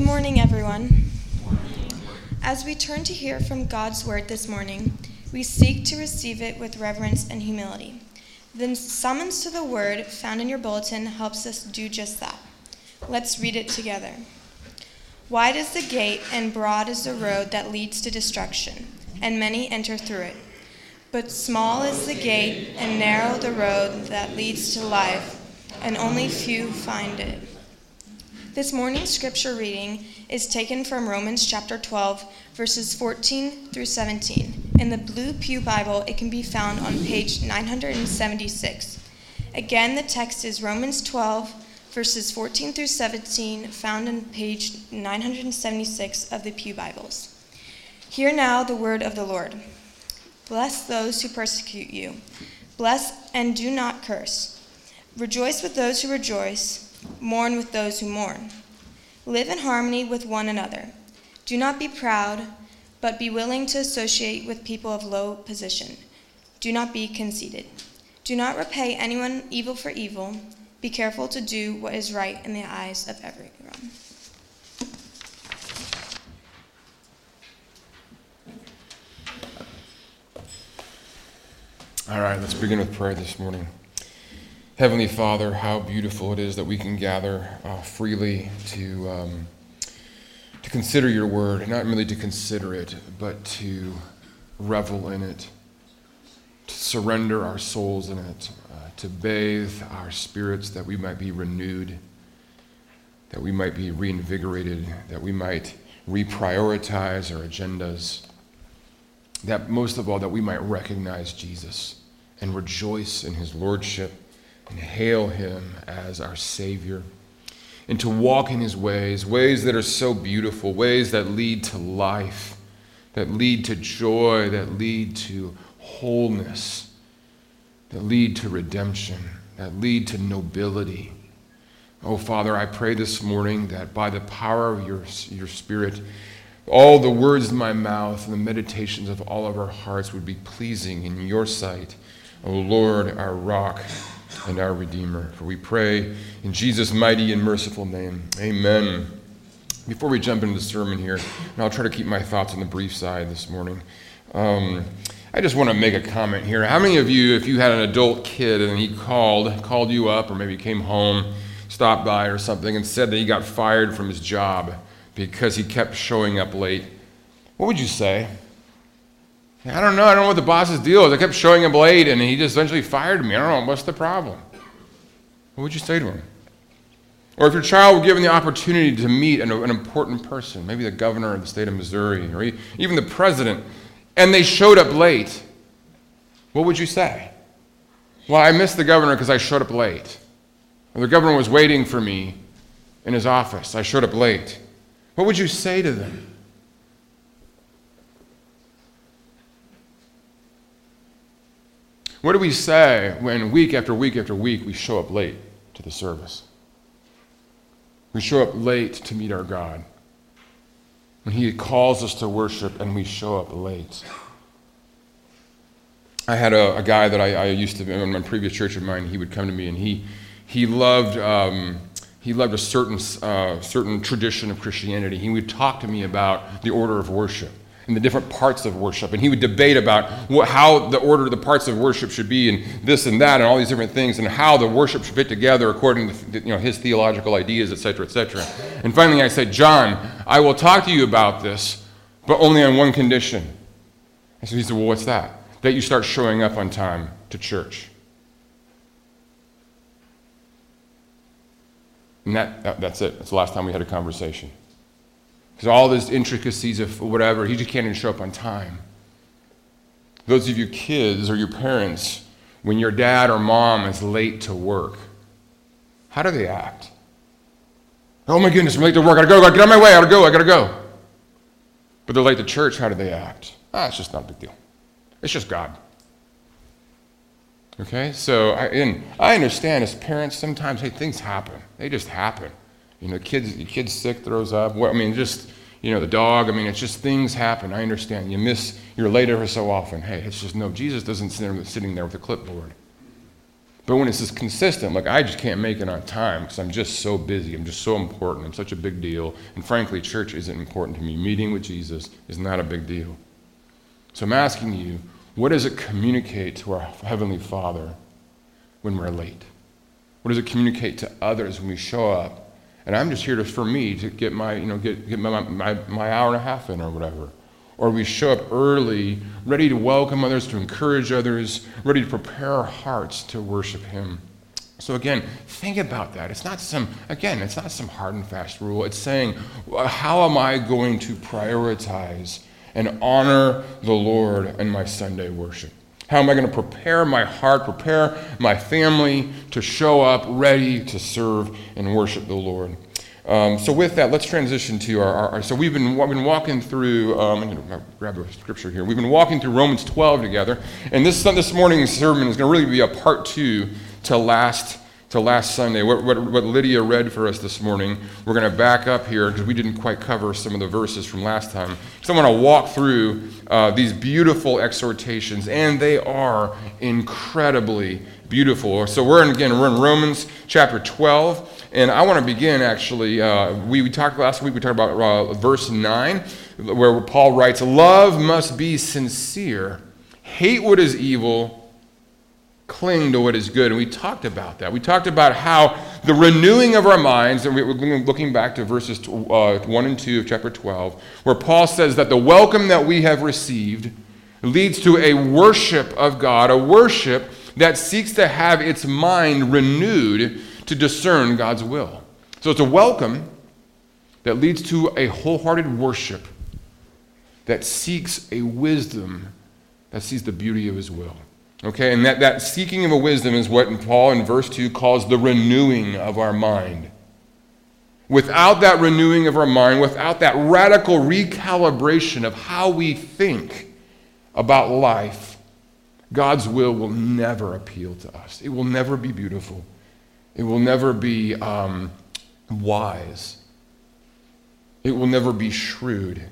Good morning, everyone. As we turn to hear from God's word this morning, we seek to receive it with reverence and humility. The summons to the word found in your bulletin helps us do just that. Let's read it together. Wide is the gate and broad is the road that leads to destruction, and many enter through it. But small is the gate and narrow the road that leads to life, and only few find it. This morning's scripture reading is taken from Romans chapter 12, verses 14 through 17. In the Blue Pew Bible, it can be found on page 976. Again, the text is Romans 12, verses 14 through 17, found on page 976 of the Pew Bibles. Hear now the word of the Lord. Bless those who persecute you. Bless and do not curse. Rejoice with those who rejoice Mourn with those who mourn. Live in harmony with one another. Do not be proud, but be willing to associate with people of low position. Do not be conceited. Do not repay anyone evil for evil. Be careful to do what is right in the eyes of everyone. All right, let's begin with prayer this morning. Heavenly Father, how beautiful it is that we can gather uh, freely to, um, to consider your word, not merely to consider it, but to revel in it, to surrender our souls in it, uh, to bathe our spirits that we might be renewed, that we might be reinvigorated, that we might reprioritize our agendas, that most of all, that we might recognize Jesus and rejoice in his lordship and hail him as our Savior, and to walk in his ways, ways that are so beautiful, ways that lead to life, that lead to joy, that lead to wholeness, that lead to redemption, that lead to nobility. Oh, Father, I pray this morning that by the power of your, your Spirit, all the words of my mouth and the meditations of all of our hearts would be pleasing in your sight, O Lord, our rock and our Redeemer. For we pray in Jesus' mighty and merciful name. Amen. Before we jump into the sermon here, and I'll try to keep my thoughts on the brief side this morning. Um, I just want to make a comment here. How many of you, if you had an adult kid and he called, called you up, or maybe came home, stopped by or something, and said that he got fired from his job because he kept showing up late, what would you say? I don't know. I don't know what the boss's deal is. I kept showing up late and he just eventually fired me. I don't know. What's the problem? What would you say to him? Or if your child were given the opportunity to meet an, an important person, maybe the governor of the state of Missouri or even the president, and they showed up late, what would you say? Well, I missed the governor because I showed up late. Or the governor was waiting for me in his office. I showed up late. What would you say to them? What do we say when week after week after week we show up late to the service? We show up late to meet our God. When He calls us to worship and we show up late. I had a, a guy that I, I, used to, in my previous church of mine, he would come to me and he, he loved. Um, he loved a certain, uh, certain tradition of Christianity. He would talk to me about the order of worship and the different parts of worship. And he would debate about what, how the order of the parts of worship should be, and this and that, and all these different things, and how the worship should fit together according to you know, his theological ideas, etc., etc. And finally, I said, John, I will talk to you about this, but only on one condition. And so he said, Well, what's that? That you start showing up on time to church. And that, that that's it. That's the last time we had a conversation. Because all those intricacies of whatever, he just can't even show up on time. Those of you kids or your parents, when your dad or mom is late to work, how do they act? Oh my goodness, I'm late to work. I gotta go. I gotta get on my way. I gotta go. I gotta go. But they're late to church. How do they act? Ah, it's just not a big deal. It's just God. Okay, so I, and I understand as parents sometimes, hey, things happen. They just happen. You know, kids, kid's sick, throws up. I mean, just, you know, the dog. I mean, it's just things happen. I understand. You miss, you're late ever so often. Hey, it's just no, Jesus doesn't sit there, sitting there with a clipboard. But when it's consistent, like I just can't make it on time because I'm just so busy. I'm just so important. I'm such a big deal. And frankly, church isn't important to me. Meeting with Jesus is not a big deal. So I'm asking you, what does it communicate to our Heavenly Father when we're late? What does it communicate to others when we show up? And I'm just here to, for me to get my, you know, get, get my, my, my hour and a half in or whatever. Or we show up early, ready to welcome others, to encourage others, ready to prepare our hearts to worship Him. So again, think about that. It's not some, again, it's not some hard and fast rule. It's saying, how am I going to prioritize and honor the Lord in my Sunday worship? How am I going to prepare my heart, prepare my family to show up ready to serve and worship the Lord? Um, so with that, let's transition to our. our so we've been, we've been walking through. Um, I'm going to grab a scripture here. We've been walking through Romans 12 together, and this this morning's sermon is going to really be a part two to last to last Sunday. What, what, what Lydia read for us this morning, we're going to back up here because we didn't quite cover some of the verses from last time. So I want to walk through uh, these beautiful exhortations, and they are incredibly beautiful. So we're in, again, we're in Romans chapter 12, and I want to begin actually. Uh, we, we talked last week, we talked about uh, verse 9, where Paul writes, Love must be sincere, hate what is evil cling to what is good. And we talked about that. We talked about how the renewing of our minds, and we're looking back to verses uh, 1 and 2 of chapter 12, where Paul says that the welcome that we have received leads to a worship of God, a worship that seeks to have its mind renewed to discern God's will. So it's a welcome that leads to a wholehearted worship that seeks a wisdom that sees the beauty of his will. Okay, and that, that seeking of a wisdom is what Paul in verse 2 calls the renewing of our mind. Without that renewing of our mind, without that radical recalibration of how we think about life, God's will will never appeal to us. It will never be beautiful. It will never be um, wise. It will never be shrewd.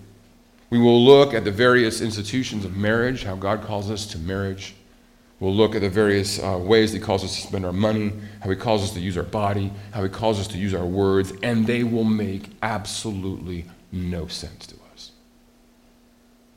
We will look at the various institutions of marriage, how God calls us to marriage. We'll look at the various uh, ways He calls us to spend our money, how He calls us to use our body, how He calls us to use our words, and they will make absolutely no sense to us.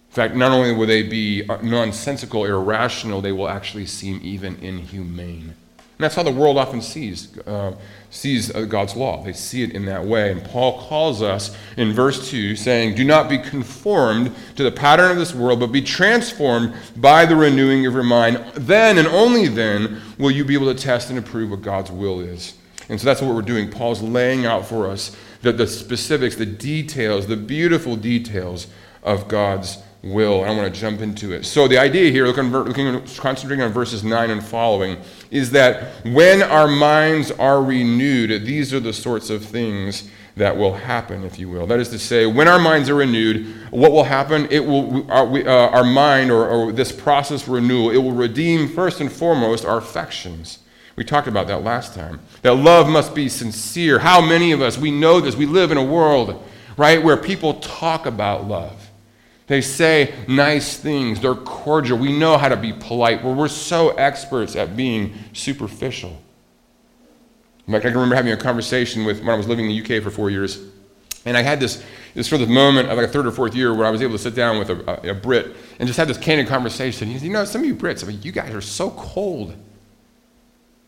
In fact, not only will they be uh, nonsensical, irrational, they will actually seem even inhumane. And that's how the world often sees, uh, sees uh, God's law. They see it in that way. And Paul calls us in verse 2 saying, Do not be conformed to the pattern of this world, but be transformed by the renewing of your mind. Then and only then will you be able to test and approve what God's will is. And so that's what we're doing. Paul's laying out for us the, the specifics, the details, the beautiful details of God's will. I want to jump into it. So the idea here, looking, looking, concentrating on verses 9 and following, is that when our minds are renewed, these are the sorts of things that will happen, if you will. That is to say, when our minds are renewed, what will happen? It will, our, we, uh, our mind, or, or this process renewal, it will redeem first and foremost our affections. We talked about that last time. That love must be sincere. How many of us, we know this, we live in a world, right, where people talk about love. They say nice things. They're cordial. We know how to be polite. Well, we're so experts at being superficial. Like I can remember having a conversation with when I was living in the UK for four years, and I had this this sort of moment of like a third or fourth year where I was able to sit down with a, a, a Brit and just have this candid conversation. He said, "You know, some of you Brits, I mean, you guys are so cold.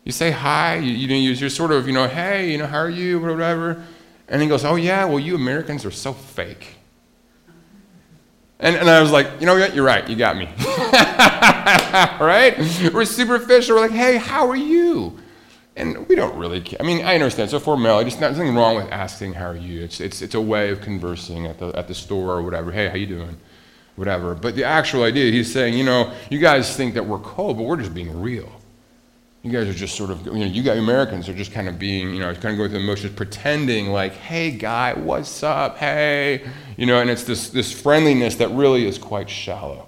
You say hi, you, you you're sort of, you know, hey, you know, how are you, whatever." And he goes, "Oh yeah, well, you Americans are so fake." And, and I was like, you know what? You're right. You got me. right? We're superficial. We're like, hey, how are you? And we don't really care. I mean, I understand. So formality, just there's nothing wrong with asking how are you. It's, it's, it's a way of conversing at the, at the store or whatever. Hey, how you doing? Whatever. But the actual idea, he's saying, you know, you guys think that we're cold, but we're just being real. You guys are just sort of, you know, you got Americans are just kind of being, you know, kind of going through the motions, pretending like, hey, guy, what's up? Hey, you know, and it's this, this friendliness that really is quite shallow.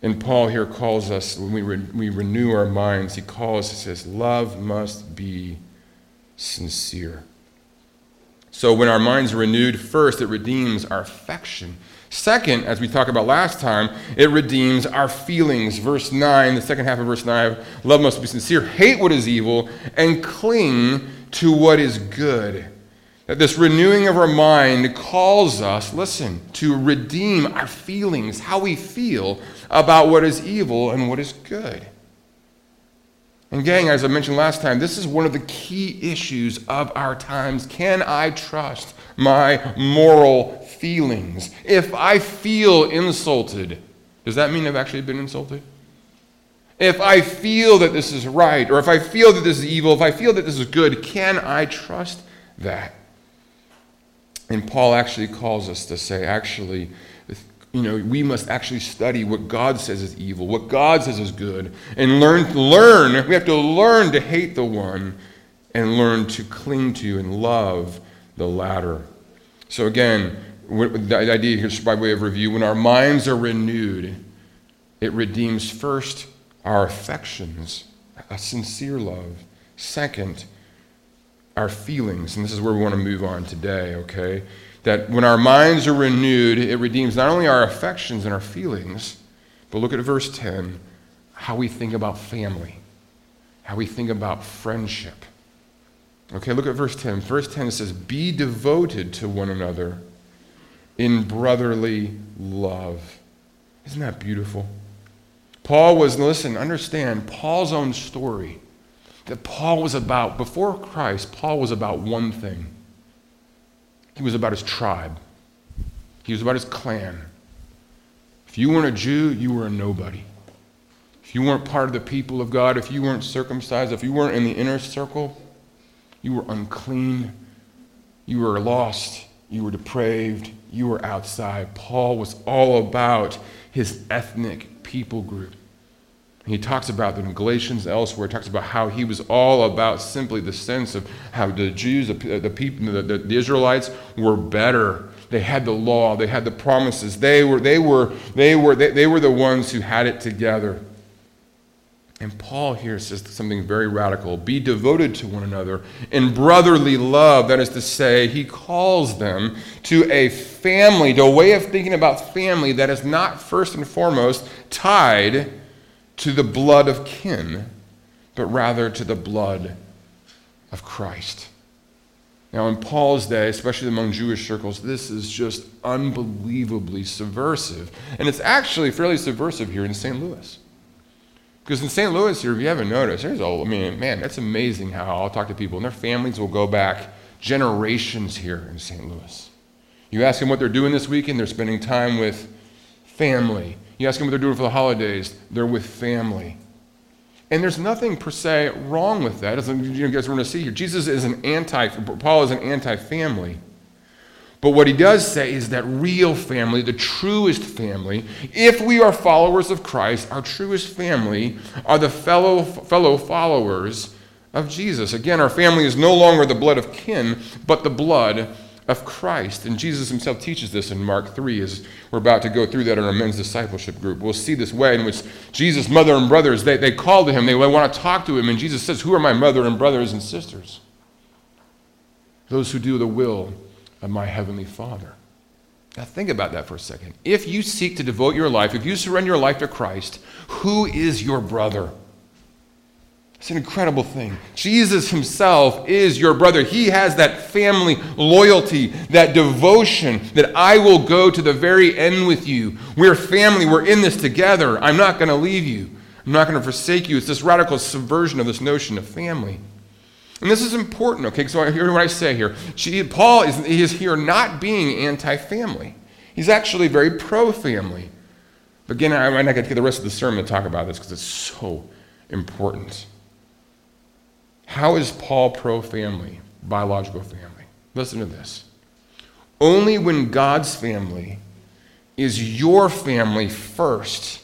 And Paul here calls us, when we, re- we renew our minds, he calls, he says, love must be sincere. So when our minds are renewed, first, it redeems our affection. Second, as we talked about last time, it redeems our feelings. Verse 9, the second half of verse 9 love must be sincere, hate what is evil, and cling to what is good. That this renewing of our mind calls us, listen, to redeem our feelings, how we feel about what is evil and what is good. And, gang, as I mentioned last time, this is one of the key issues of our times. Can I trust my moral feelings? If I feel insulted, does that mean I've actually been insulted? If I feel that this is right, or if I feel that this is evil, if I feel that this is good, can I trust that? And Paul actually calls us to say, actually, you know, we must actually study what God says is evil, what God says is good, and learn, learn, we have to learn to hate the one and learn to cling to and love the latter. So again, the idea here, by way of review, when our minds are renewed, it redeems first our affections, a sincere love. Second, our feelings. And this is where we want to move on today, okay? That when our minds are renewed, it redeems not only our affections and our feelings, but look at verse 10 how we think about family, how we think about friendship. Okay, look at verse 10. Verse 10 says, Be devoted to one another in brotherly love. Isn't that beautiful? Paul was, listen, understand, Paul's own story that Paul was about, before Christ, Paul was about one thing he was about his tribe, he was about his clan. If you weren't a Jew, you were a nobody. If you weren't part of the people of God, if you weren't circumcised, if you weren't in the inner circle, you were unclean, you were lost, you were depraved, you were outside. Paul was all about his ethnic people group. He talks about them in Galatians elsewhere. He talks about how he was all about simply the sense of how the Jews, the, the people, the, the, Israelites were better. They had the law. They had the promises. They were, they were, they were, they, they were the ones who had it together. And Paul here says something very radical be devoted to one another in brotherly love. That is to say, he calls them to a family, to a way of thinking about family that is not first and foremost tied to the blood of kin, but rather to the blood of Christ. Now, in Paul's day, especially among Jewish circles, this is just unbelievably subversive. And it's actually fairly subversive here in St. Louis. Because in St. Louis here, if you haven't noticed, there's a, I mean, man, that's amazing how I'll talk to people, and their families will go back generations here in St. Louis. You ask them what they're doing this weekend, they're spending time with family you ask them what they're doing for the holidays, they're with family. And there's nothing per se wrong with that, as you guys are going to see here. Jesus is an anti, Paul is an anti family. But what he does say is that real family, the truest family, if we are followers of Christ, our truest family are the fellow, fellow followers of Jesus. Again, our family is no longer the blood of kin, but the blood of Christ. And Jesus himself teaches this in Mark 3 as we're about to go through that in our men's discipleship group. We'll see this way in which Jesus' mother and brothers, they, they call to him, they want to talk to him, and Jesus says, Who are my mother and brothers and sisters? Those who do the will of my heavenly Father. Now think about that for a second. If you seek to devote your life, if you surrender your life to Christ, who is your brother? It's an incredible thing. Jesus himself is your brother. He has that family loyalty, that devotion that I will go to the very end with you. We're family. We're in this together. I'm not going to leave you. I'm not going to forsake you. It's this radical subversion of this notion of family. And this is important, okay? So hear what I say here. Paul is, he is here not being anti family, he's actually very pro family. But Again, I might not get to the rest of the sermon to talk about this because it's so important. How is Paul pro family, biological family? Listen to this. Only when God's family is your family first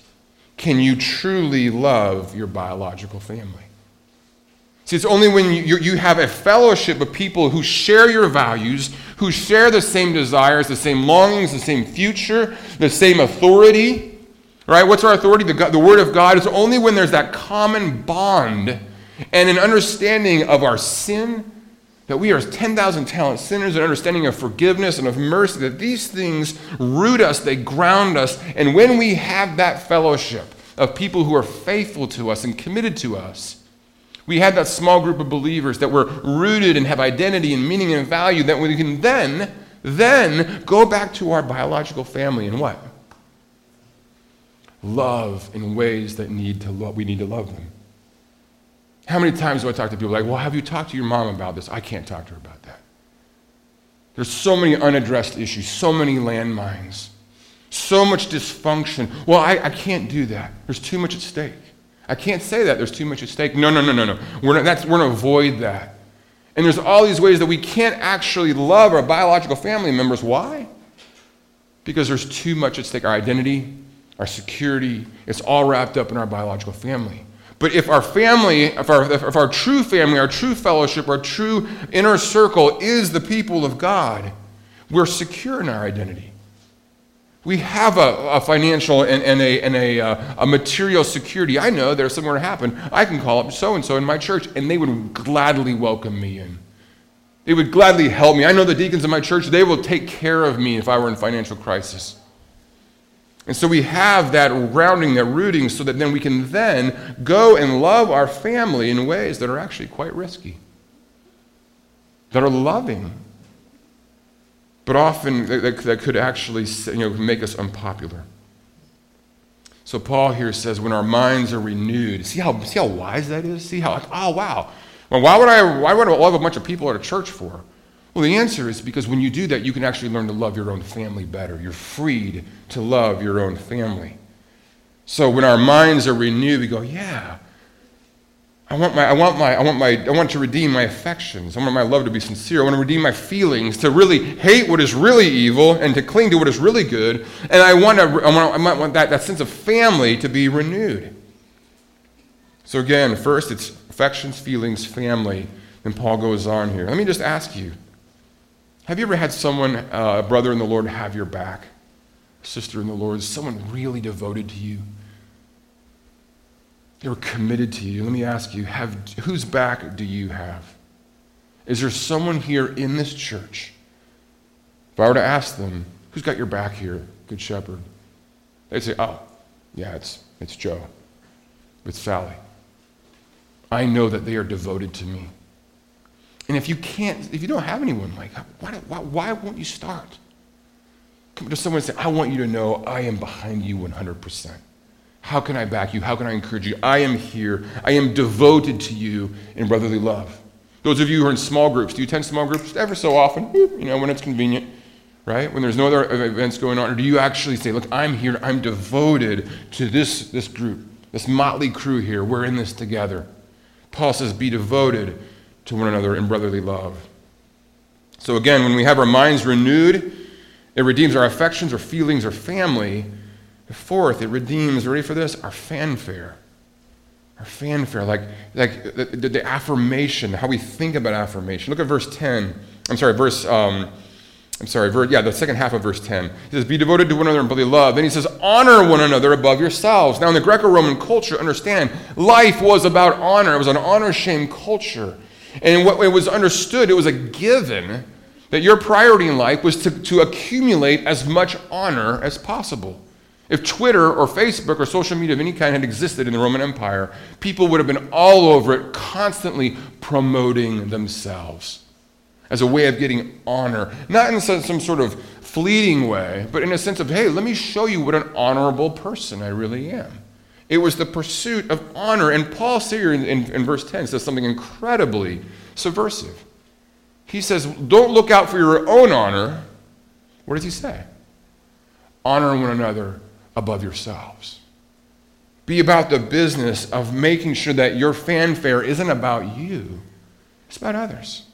can you truly love your biological family. See, it's only when you, you have a fellowship of people who share your values, who share the same desires, the same longings, the same future, the same authority. Right? What's our authority? The, the Word of God. It's only when there's that common bond and an understanding of our sin, that we are 10,000 talent sinners and understanding of forgiveness and of mercy, that these things root us, they ground us. And when we have that fellowship of people who are faithful to us and committed to us, we have that small group of believers that were rooted and have identity and meaning and value that we can then, then go back to our biological family and what? Love in ways that need to love, we need to love them. How many times do I talk to people like, well, have you talked to your mom about this? I can't talk to her about that. There's so many unaddressed issues, so many landmines, so much dysfunction. Well, I, I can't do that. There's too much at stake. I can't say that. There's too much at stake. No, no, no, no, no. We're, not, that's, we're going to avoid that. And there's all these ways that we can't actually love our biological family members. Why? Because there's too much at stake. Our identity, our security, it's all wrapped up in our biological family. But if our family, if our, if our true family, our true fellowship, our true inner circle is the people of God, we're secure in our identity. We have a, a financial and, and, a, and a, uh, a material security. I know there's going to happen. I can call up so and so in my church, and they would gladly welcome me in. They would gladly help me. I know the deacons in my church, they will take care of me if I were in financial crisis. And so we have that rounding, that rooting, so that then we can then go and love our family in ways that are actually quite risky, that are loving, but often that, could actually you know, make us unpopular. So Paul here says, when our minds are renewed, see how, see how wise that is? See how, oh, wow. Well, why would I, why would I love a bunch of people at a church for? Well, the answer is because when you do that, you can actually learn to love your own family better. You're freed to love your own family. So when our minds are renewed, we go, yeah, I want, my, I, want my, I, want my, I want to redeem my affections. I want my love to be sincere. I want to redeem my feelings, to really hate what is really evil and to cling to what is really good. And I want, to, I want, I want that, that sense of family to be renewed. So again, first it's affections, feelings, family. Then Paul goes on here. Let me just ask you have you ever had someone, uh, a brother in the Lord, have your back? sister in the Lord, someone really devoted to you. They were committed to you. Let me ask you, have, whose back do you have? Is there someone here in this church? If I were to ask them, who's got your back here, Good Shepherd? They'd say, oh, yeah, it's, it's Joe. It's Sally. I know that they are devoted to me. And if you can't, if you don't have anyone like, why, why, why won't you start? Come to someone and say, I want you to know I am behind you 100%. How can I back you? How can I encourage you? I am here. I am devoted to you in brotherly love. Those of you who are in small groups, do you attend small groups ever so often? You know, when it's convenient, right? When there's no other events going on? Or do you actually say, look, I'm here, I'm devoted to this, this group, this motley crew here. We're in this together. Paul says, be devoted to one another in brotherly love. So again, when we have our minds renewed, it redeems our affections, our feelings, our family. Fourth, it redeems, ready for this? Our fanfare. Our fanfare, like, like the, the, affirmation, how we think about affirmation. Look at verse 10. I'm sorry, verse, um, I'm sorry, verse, yeah, the second half of verse 10. He says, Be devoted to one another in brotherly love. Then he says, Honor one another above yourselves. Now, in the Greco Roman culture, understand, life was about honor. It was an honor shame culture. And what it was understood, it was a given that your priority in life was to, to accumulate as much honor as possible. If Twitter or Facebook or social media of any kind had existed in the Roman Empire, people would have been all over it, constantly promoting themselves as a way of getting honor. Not in some sort of fleeting way, but in a sense of, hey, let me show you what an honorable person I really am. It was the pursuit of honor. And Paul here in, in, in verse 10 says something incredibly subversive. He says, Don't look out for your own honor. What does he say? Honor one another above yourselves. Be about the business of making sure that your fanfare isn't about you, it's about others.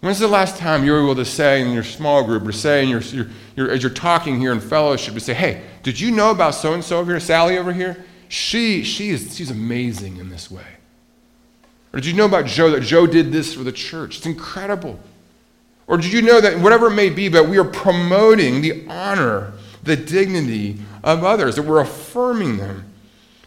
When's the last time you were able to say in your small group or say in your, your, your, as you're talking here in fellowship to say, hey, did you know about so and so over here, Sally over here? She, she is, she's amazing in this way. Or did you know about Joe that Joe did this for the church? It's incredible. Or did you know that whatever it may be, but we are promoting the honor, the dignity of others, that we're affirming them.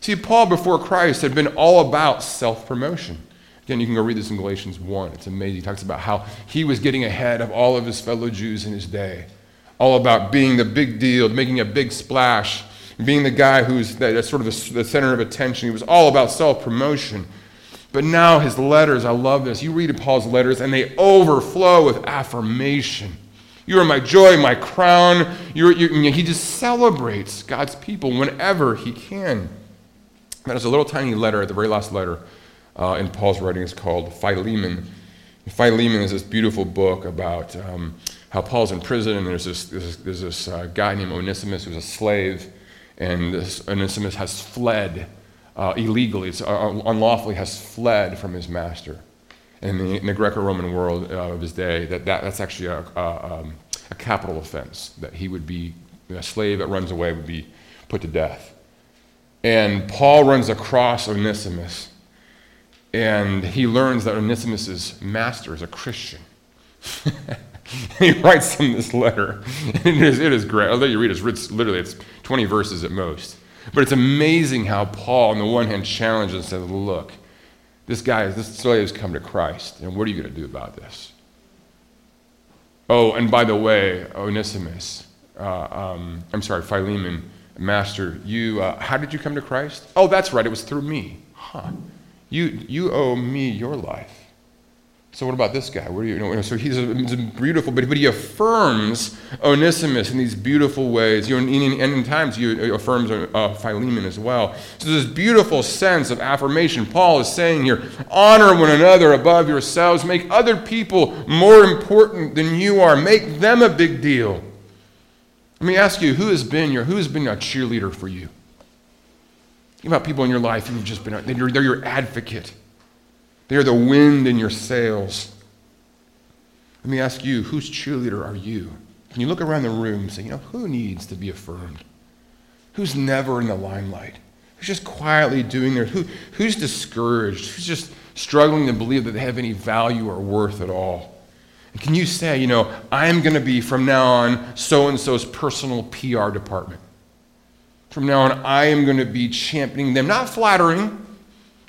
See, Paul before Christ had been all about self promotion. Again, you can go read this in Galatians 1. It's amazing. He talks about how he was getting ahead of all of his fellow Jews in his day. All about being the big deal, making a big splash, being the guy who's the, sort of the, the center of attention. He was all about self promotion. But now his letters, I love this. You read Paul's letters, and they overflow with affirmation. You are my joy, my crown. You're, you, he just celebrates God's people whenever he can. That is a little tiny letter, the very last letter uh, in Paul's writing is called Philemon. Philemon is this beautiful book about um, how Paul's in prison, and there's this, there's, there's this uh, guy named Onesimus who's a slave, and this Onesimus has fled uh, illegally, uh, unlawfully, has fled from his master. In the, the Greco-Roman world uh, of his day, that, that that's actually a, a, um, a capital offense, that he would be, a slave that runs away would be put to death. And Paul runs across Onesimus and he learns that Onesimus' master is a Christian. he writes him this letter. It is, it is great. I'll let you read it. It's literally it's 20 verses at most. But it's amazing how Paul, on the one hand, challenges and says, Look, this guy, this slave has come to Christ, and what are you going to do about this? Oh, and by the way, Onesimus, uh, um, I'm sorry, Philemon, Master, you, uh, how did you come to Christ? Oh, that's right, it was through me. Huh. You, you owe me your life. So what about this guy? What do you, you know, so he's, a, he's beautiful, but, but he affirms Onesimus in these beautiful ways. You know, and, in times he affirms uh, Philemon as well. So this beautiful sense of affirmation. Paul is saying here, honor one another above yourselves. Make other people more important than you are. Make them a big deal. Let me ask you, who has been your, who has been a cheerleader for you? Think about people in your life who've just been, they're your advocate. They're the wind in your sails. Let me ask you, whose cheerleader are you? Can you look around the room and say, you know, who needs to be affirmed? Who's never in the limelight? Who's just quietly doing their, who, who's discouraged? Who's just struggling to believe that they have any value or worth at all? And can you say, you know, I'm going to be from now on so and so's personal PR department? From now on, I am going to be championing them, not flattering.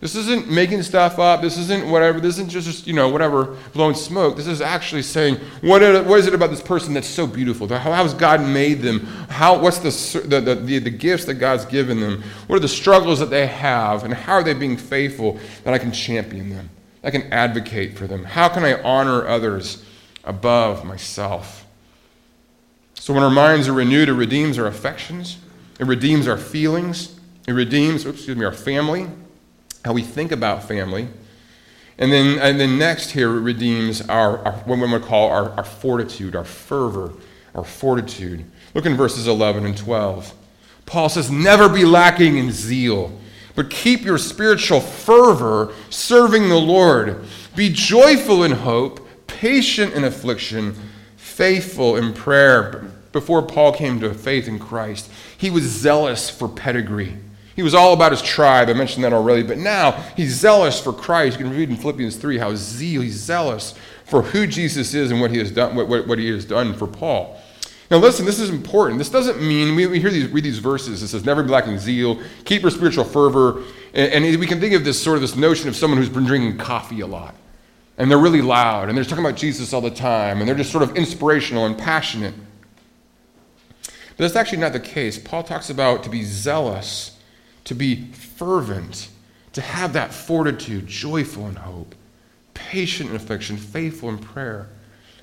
This isn't making stuff up. This isn't whatever. This isn't just, you know, whatever, blowing smoke. This is actually saying, what, what is it about this person that's so beautiful? How, has God made them? How, what's the, the, the, the, the gifts that God's given them? What are the struggles that they have? And how are they being faithful that I can champion them? I can advocate for them? How can I honor others above myself? So when our minds are renewed, it redeems our affections. It redeems our feelings. It redeems, oops, excuse me, our family, how we think about family. And then, and then next here, it redeems our, our what we would call our, our fortitude, our fervor, our fortitude. Look in verses 11 and 12. Paul says, Never be lacking in zeal, but keep your spiritual fervor serving the Lord. Be joyful in hope, patient in affliction, faithful in prayer before Paul came to faith in Christ, he was zealous for pedigree. He was all about his tribe. I mentioned that already. But now he's zealous for Christ. You can read in Philippians 3 how zeal, he's zealous for who Jesus is and what he has done, what, what, what he has done for Paul. Now, listen, this is important. This doesn't mean, we, we hear these, read these verses. It says, never be lacking zeal, keep your spiritual fervor. And, and we can think of this sort of this notion of someone who's been drinking coffee a lot. And they're really loud, and they're talking about Jesus all the time, and they're just sort of inspirational and passionate. But that's actually not the case. Paul talks about to be zealous, to be fervent, to have that fortitude, joyful in hope, patient in affliction, faithful in prayer,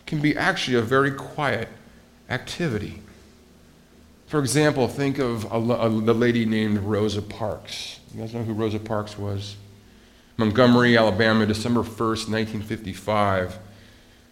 can be actually a very quiet activity. For example, think of a, a, the lady named Rosa Parks. You guys know who Rosa Parks was? Montgomery, Alabama, December 1st, 1955.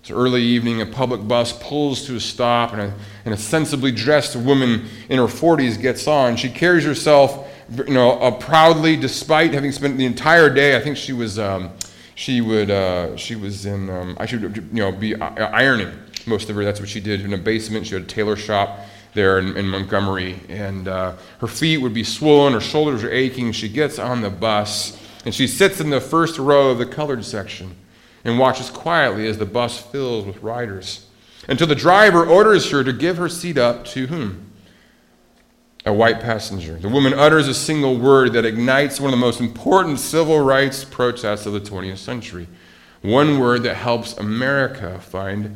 It's early evening, a public bus pulls to a stop, and a, and a sensibly dressed woman in her 40s gets on. She carries herself you know, uh, proudly, despite having spent the entire day, I think she was, um, she would, uh, she was in, um, I should, you know, be ironing most of her. That's what she did in a basement. She had a tailor shop there in, in Montgomery, and uh, her feet would be swollen, her shoulders are aching. She gets on the bus, and she sits in the first row of the colored section and watches quietly as the bus fills with riders until the driver orders her to give her seat up to whom? A white passenger. The woman utters a single word that ignites one of the most important civil rights protests of the 20th century. One word that helps America find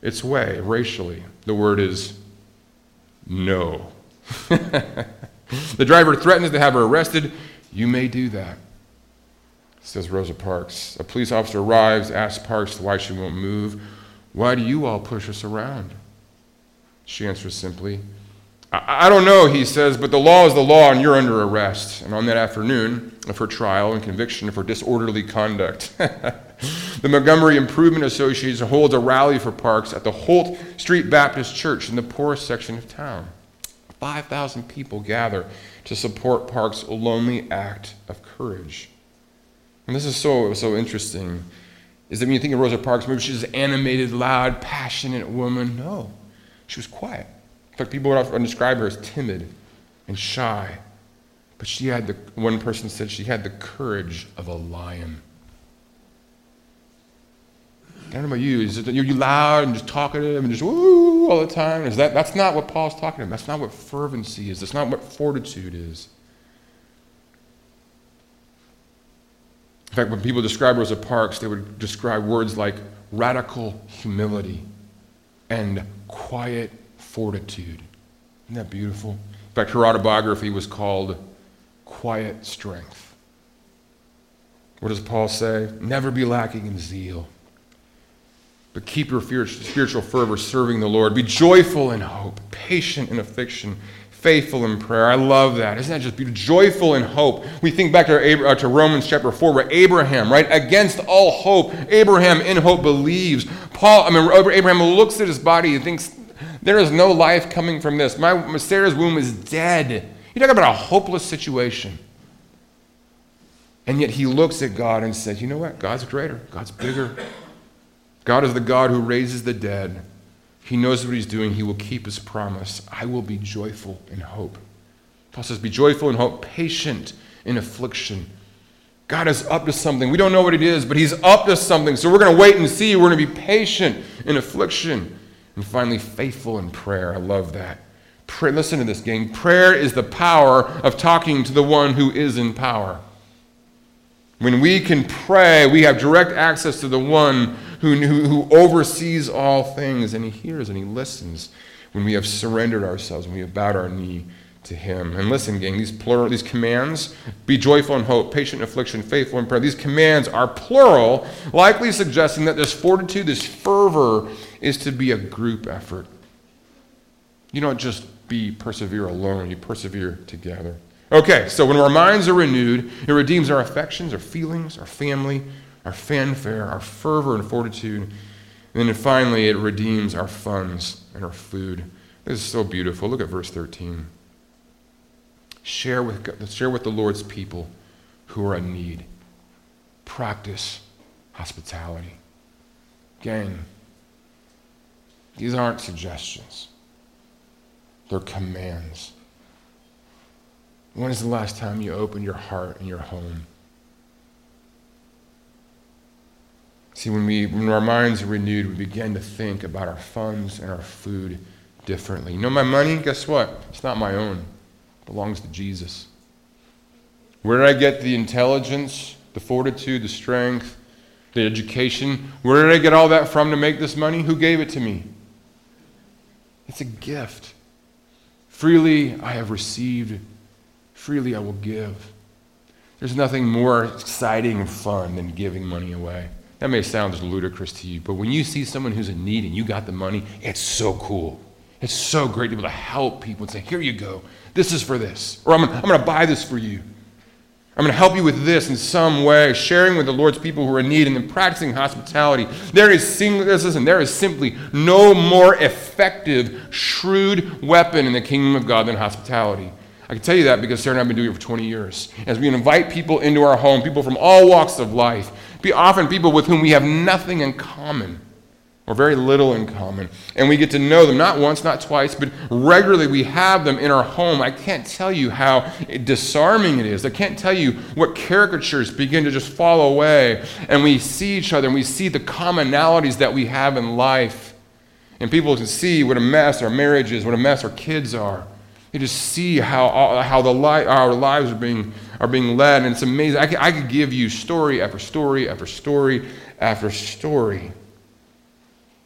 its way racially. The word is no. the driver threatens to have her arrested. You may do that, says Rosa Parks. A police officer arrives, asks Parks why she won't move. Why do you all push us around? She answers simply, I, don't know, he says, but the law is the law and you're under arrest. And on that afternoon of her trial and conviction for disorderly conduct, the Montgomery Improvement Association holds a rally for Parks at the Holt Street Baptist Church in the poorest section of town. 5,000 people gather to support Parks' lonely act of courage. And this is so, so interesting, is that when you think of Rosa Parks, maybe she's an animated, loud, passionate woman. No, she was quiet. In fact, people would often describe her as timid and shy. But she had the, one person said she had the courage of a lion. I don't know about you. Is it, you're loud and just talkative and just woo all the time? Is that, that's not what Paul's talking about. That's not what fervency is. That's not what fortitude is. In fact, when people describe Rosa Parks, they would describe words like radical humility and quiet fortitude. Isn't that beautiful? In fact, her autobiography was called Quiet Strength. What does Paul say? Never be lacking in zeal, but keep your spiritual fervor serving the Lord. Be joyful in hope, patient in affliction, faithful in prayer. I love that. Isn't that just beautiful? Joyful in hope. We think back to, uh, to Romans chapter 4, where Abraham, right, against all hope, Abraham in hope believes. Paul, I mean, Abraham looks at his body and thinks, there is no life coming from this. My Sarah's womb is dead. You talk about a hopeless situation. And yet he looks at God and says, You know what? God's greater. God's bigger. God is the God who raises the dead. He knows what he's doing. He will keep his promise. I will be joyful in hope. Paul says, Be joyful in hope, patient in affliction. God is up to something. We don't know what it is, but he's up to something. So we're going to wait and see. We're going to be patient in affliction. And finally, faithful in prayer. I love that. Pray, listen to this, gang. Prayer is the power of talking to the one who is in power. When we can pray, we have direct access to the one who, who, who oversees all things, and he hears and he listens when we have surrendered ourselves, when we have bowed our knee to him. And listen, gang, these plural, these commands, be joyful in hope, patient in affliction, faithful in prayer, these commands are plural, likely suggesting that this fortitude, this fervor, is to be a group effort. You don't just be persevere alone, you persevere together. Okay, so when our minds are renewed, it redeems our affections, our feelings, our family, our fanfare, our fervor and fortitude. And then finally, it redeems our funds and our food. This is so beautiful. Look at verse 13. Share with, share with the Lord's people who are in need. Practice hospitality. Gang, these aren't suggestions, they're commands. When is the last time you opened your heart and your home? See, when, we, when our minds are renewed, we begin to think about our funds and our food differently. You know, my money, guess what? It's not my own, it belongs to Jesus. Where did I get the intelligence, the fortitude, the strength, the education? Where did I get all that from to make this money? Who gave it to me? It's a gift. Freely I have received, freely I will give. There's nothing more exciting and fun than giving money away. That may sound just ludicrous to you, but when you see someone who's in need and you got the money, it's so cool. It's so great to be able to help people and say, here you go. This is for this. Or I'm, I'm going to buy this for you. I'm going to help you with this in some way, sharing with the Lord's people who are in need and then practicing hospitality. There is, sing, listen, there is simply no more effective, shrewd weapon in the kingdom of God than hospitality. I can tell you that because Sarah and I have been doing it for 20 years. As we invite people into our home, people from all walks of life, be often people with whom we have nothing in common or very little in common. And we get to know them not once, not twice, but regularly we have them in our home. I can't tell you how disarming it is. I can't tell you what caricatures begin to just fall away. And we see each other and we see the commonalities that we have in life. And people can see what a mess our marriage is, what a mess our kids are. You just see how, how the li- our lives are being, are being led, and it's amazing. I could, I could give you story after story after story after story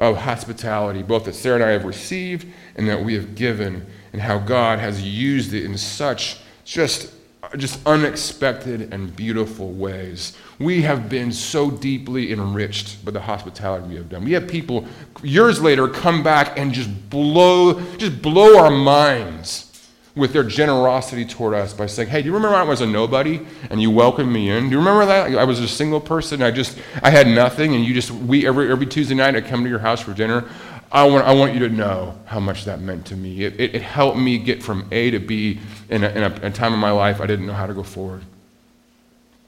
of hospitality, both that Sarah and I have received and that we have given, and how God has used it in such just just unexpected and beautiful ways. We have been so deeply enriched by the hospitality we have done. We have people years later come back and just blow just blow our minds with their generosity toward us by saying, "Hey, do you remember I was a nobody and you welcomed me in? Do you remember that? I was a single person. I just I had nothing, and you just we every every Tuesday night I come to your house for dinner. I want I want you to know how much that meant to me. It, it, it helped me get from A to B in a, in a, a time in my life I didn't know how to go forward."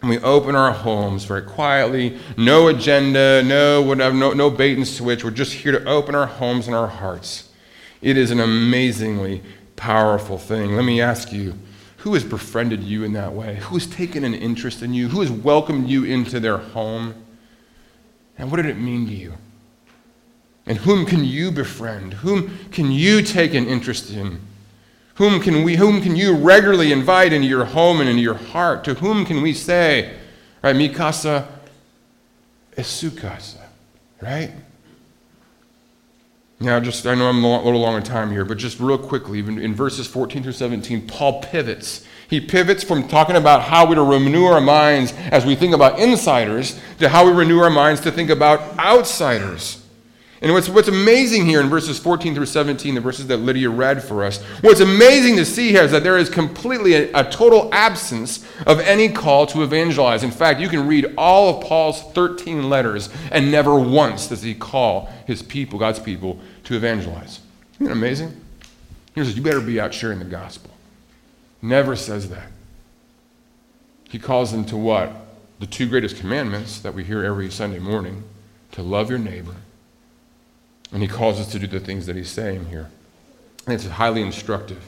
And we open our homes very quietly, no agenda, no whatever, no, no bait and switch. We're just here to open our homes and our hearts. It is an amazingly powerful thing. Let me ask you who has befriended you in that way? Who has taken an interest in you? Who has welcomed you into their home? And what did it mean to you? And whom can you befriend? Whom can you take an interest in? Whom can, we, whom can you regularly invite into your home and into your heart? To whom can we say, right, mi casa es su casa, right? Now, just I know I'm a little long on time here, but just real quickly, even in verses 14 through 17, Paul pivots. He pivots from talking about how we to renew our minds as we think about insiders to how we renew our minds to think about outsiders. And what's, what's amazing here in verses 14 through 17, the verses that Lydia read for us, what's amazing to see here is that there is completely a, a, total absence of any call to evangelize. In fact, you can read all of Paul's 13 letters, and never once does he call his people, God's people, to evangelize. Isn't that amazing? He says, You better be out sharing the gospel. Never says that. He calls them to what? The two greatest commandments that we hear every Sunday morning to love your neighbor and he calls us to do the things that he's saying here. And it's highly instructive.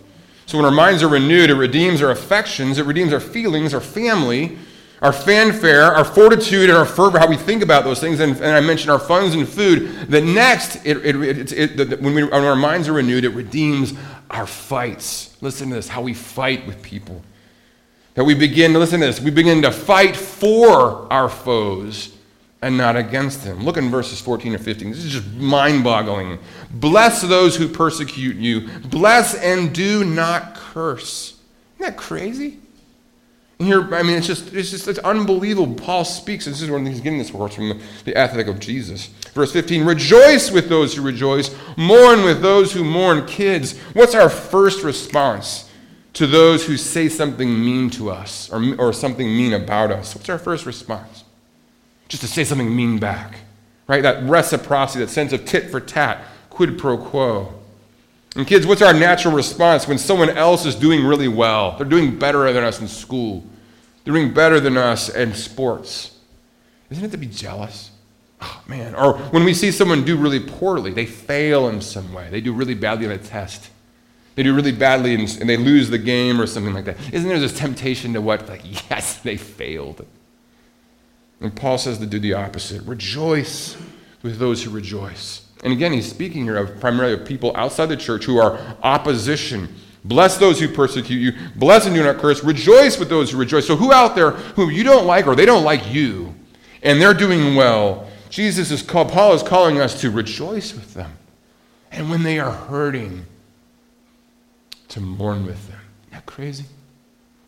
So when our minds are renewed, it redeems our affections, it redeems our feelings, our family, our fanfare, our fortitude, and our fervor, how we think about those things. And, and I mentioned our funds and food. The next, it, it, it, when, we, when our minds are renewed, it redeems our fights. Listen to this how we fight with people. That we begin, listen to this, we begin to fight for our foes and not against him. Look in verses 14 and 15. This is just mind boggling. Bless those who persecute you, bless and do not curse. Isn't that crazy? Here, I mean, it's just, it's just, it's unbelievable. Paul speaks, and this is where he's getting this word from the, the ethic of Jesus. Verse 15, rejoice with those who rejoice, mourn with those who mourn. Kids, what's our first response to those who say something mean to us or, or something mean about us? What's our first response? Just to say something mean back, right? That reciprocity, that sense of tit for tat, quid pro quo. And kids, what's our natural response when someone else is doing really well? They're doing better than us in school, they're doing better than us in sports. Isn't it to be jealous? Oh, man. Or when we see someone do really poorly, they fail in some way, they do really badly on a test. They do really badly and, and they lose the game or something like that. Isn't there this temptation to what? Like, yes, they failed. And Paul says to do the opposite rejoice with those who rejoice. And again, he's speaking here of primarily of people outside the church who are opposition. Bless those who persecute you. Bless and do not curse. Rejoice with those who rejoice. So, who out there whom you don't like or they don't like you, and they're doing well, Jesus is called, Paul is calling us to rejoice with them. And when they are hurting, to mourn with them. Isn't that crazy?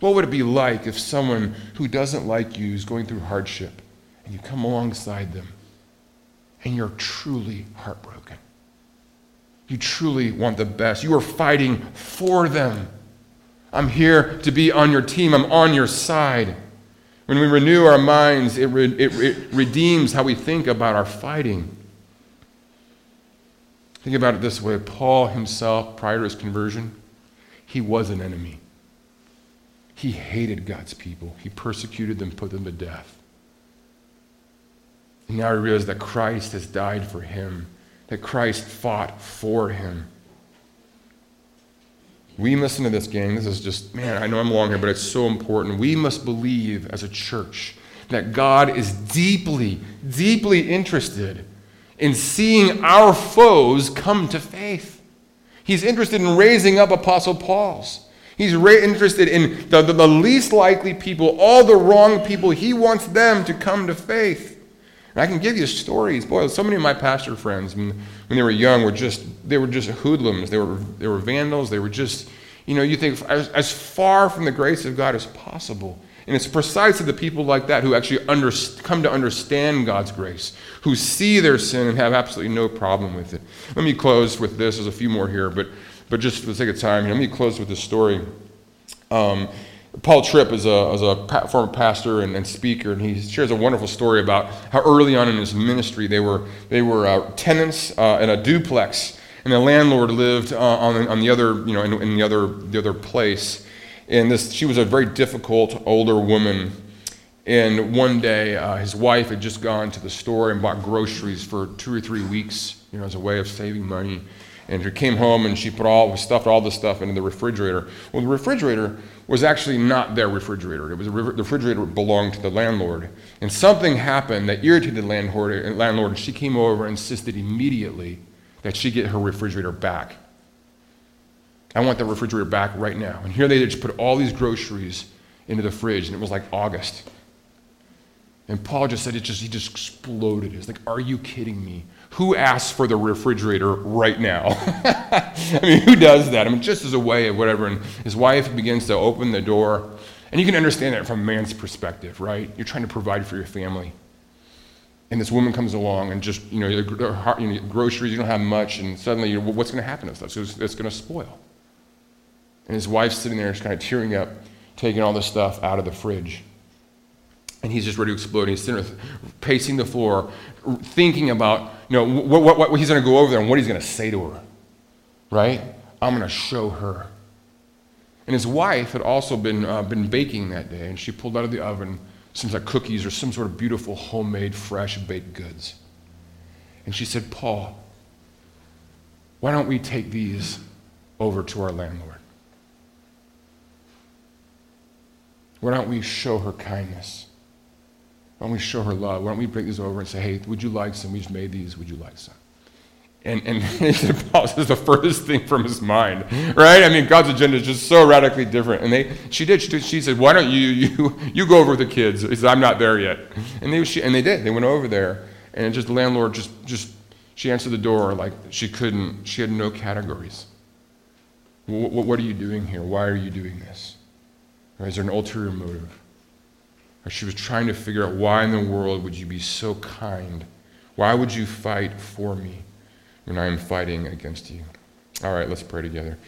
What would it be like if someone who doesn't like you is going through hardship and you come alongside them and you're truly heartbroken? You truly want the best. You are fighting for them. I'm here to be on your team, I'm on your side. When we renew our minds, it, re- it, it redeems how we think about our fighting. Think about it this way Paul himself, prior to his conversion, he was an enemy. He hated God's people, he persecuted them, put them to death. Now he realizes that Christ has died for him, that Christ fought for him. We listen to this, gang. This is just, man, I know I'm long here, but it's so important. We must believe as a church that God is deeply, deeply interested in seeing our foes come to faith. He's interested in raising up Apostle Paul's. He's ra- interested in the, the, the least likely people, all the wrong people. He wants them to come to faith. And I can give you stories. Boy, so many of my pastor friends, when, they were young, were just they were just hoodlums. They were they were vandals. They were just, you know, you think as, as far from the grace of God as possible. And it's precisely the people like that who actually under, come to understand God's grace, who see their sin and have absolutely no problem with it. Let me close with this. There's a few more here, but, but just for the sake of time, let me close with this story. Um, Paul Tripp is a, is a former pastor and, and, speaker, and he shares a wonderful story about how early on in his ministry they were, they were uh, tenants uh, in a duplex, and the landlord lived uh, on, on the other, you know, in, in the, other, the other place. And this, she was a very difficult older woman. And one day, uh, his wife had just gone to the store and bought groceries for two or three weeks, you know, as a way of saving money. And she came home and she put all stuffed all the stuff into the refrigerator. Well, the refrigerator was actually not their refrigerator. It was a the refrigerator belonged to the landlord. And something happened that irritated the landlord, uh, landlord, and she came over and insisted immediately that she get her refrigerator back. I want the refrigerator back right now. And here they just put all these groceries into the fridge, and it was like August. And Paul just said it just he just exploded. It's like, are you kidding me? Who asks for the refrigerator right now? I mean, who does that? I mean, just as a way of whatever. And his wife begins to open the door. And you can understand that from a man's perspective, right? You're trying to provide for your family. And this woman comes along and just, you know, you know groceries, you don't have much, and suddenly, you know, what's going to happen to stuff? So it's, it's going to spoil. And his wife's sitting there, just kind of tearing up, taking all this stuff out of the fridge. And he's just ready to explode. He's sitting there, pacing the floor, thinking about, you know, what, what, what he's going to go over there and what he's going to say to her. Right? I'm going to show her. And his wife had also been, uh, been baking that day, and she pulled out of the oven some like cookies or some sort of beautiful homemade, fresh baked goods. And she said, Paul, why don't we take these over to our landlord? Why don't we show her kindness? Why don't we show her love? Why don't we bring these over and say, hey, would you like some? We just made these. Would you like some? And, and Paul says the furthest thing from his mind, right? I mean, God's agenda is just so radically different. And they, she did. She, she said, "Why don't you, you, you go over with the kids?" He said, "I'm not there yet." And they, she, and they did. They went over there, and just the landlord just, just, she answered the door like she couldn't. She had no categories. What, what are you doing here? Why are you doing this? Is there an ulterior motive? Or she was trying to figure out why in the world would you be so kind? Why would you fight for me when I am fighting against you? All right, let's pray together.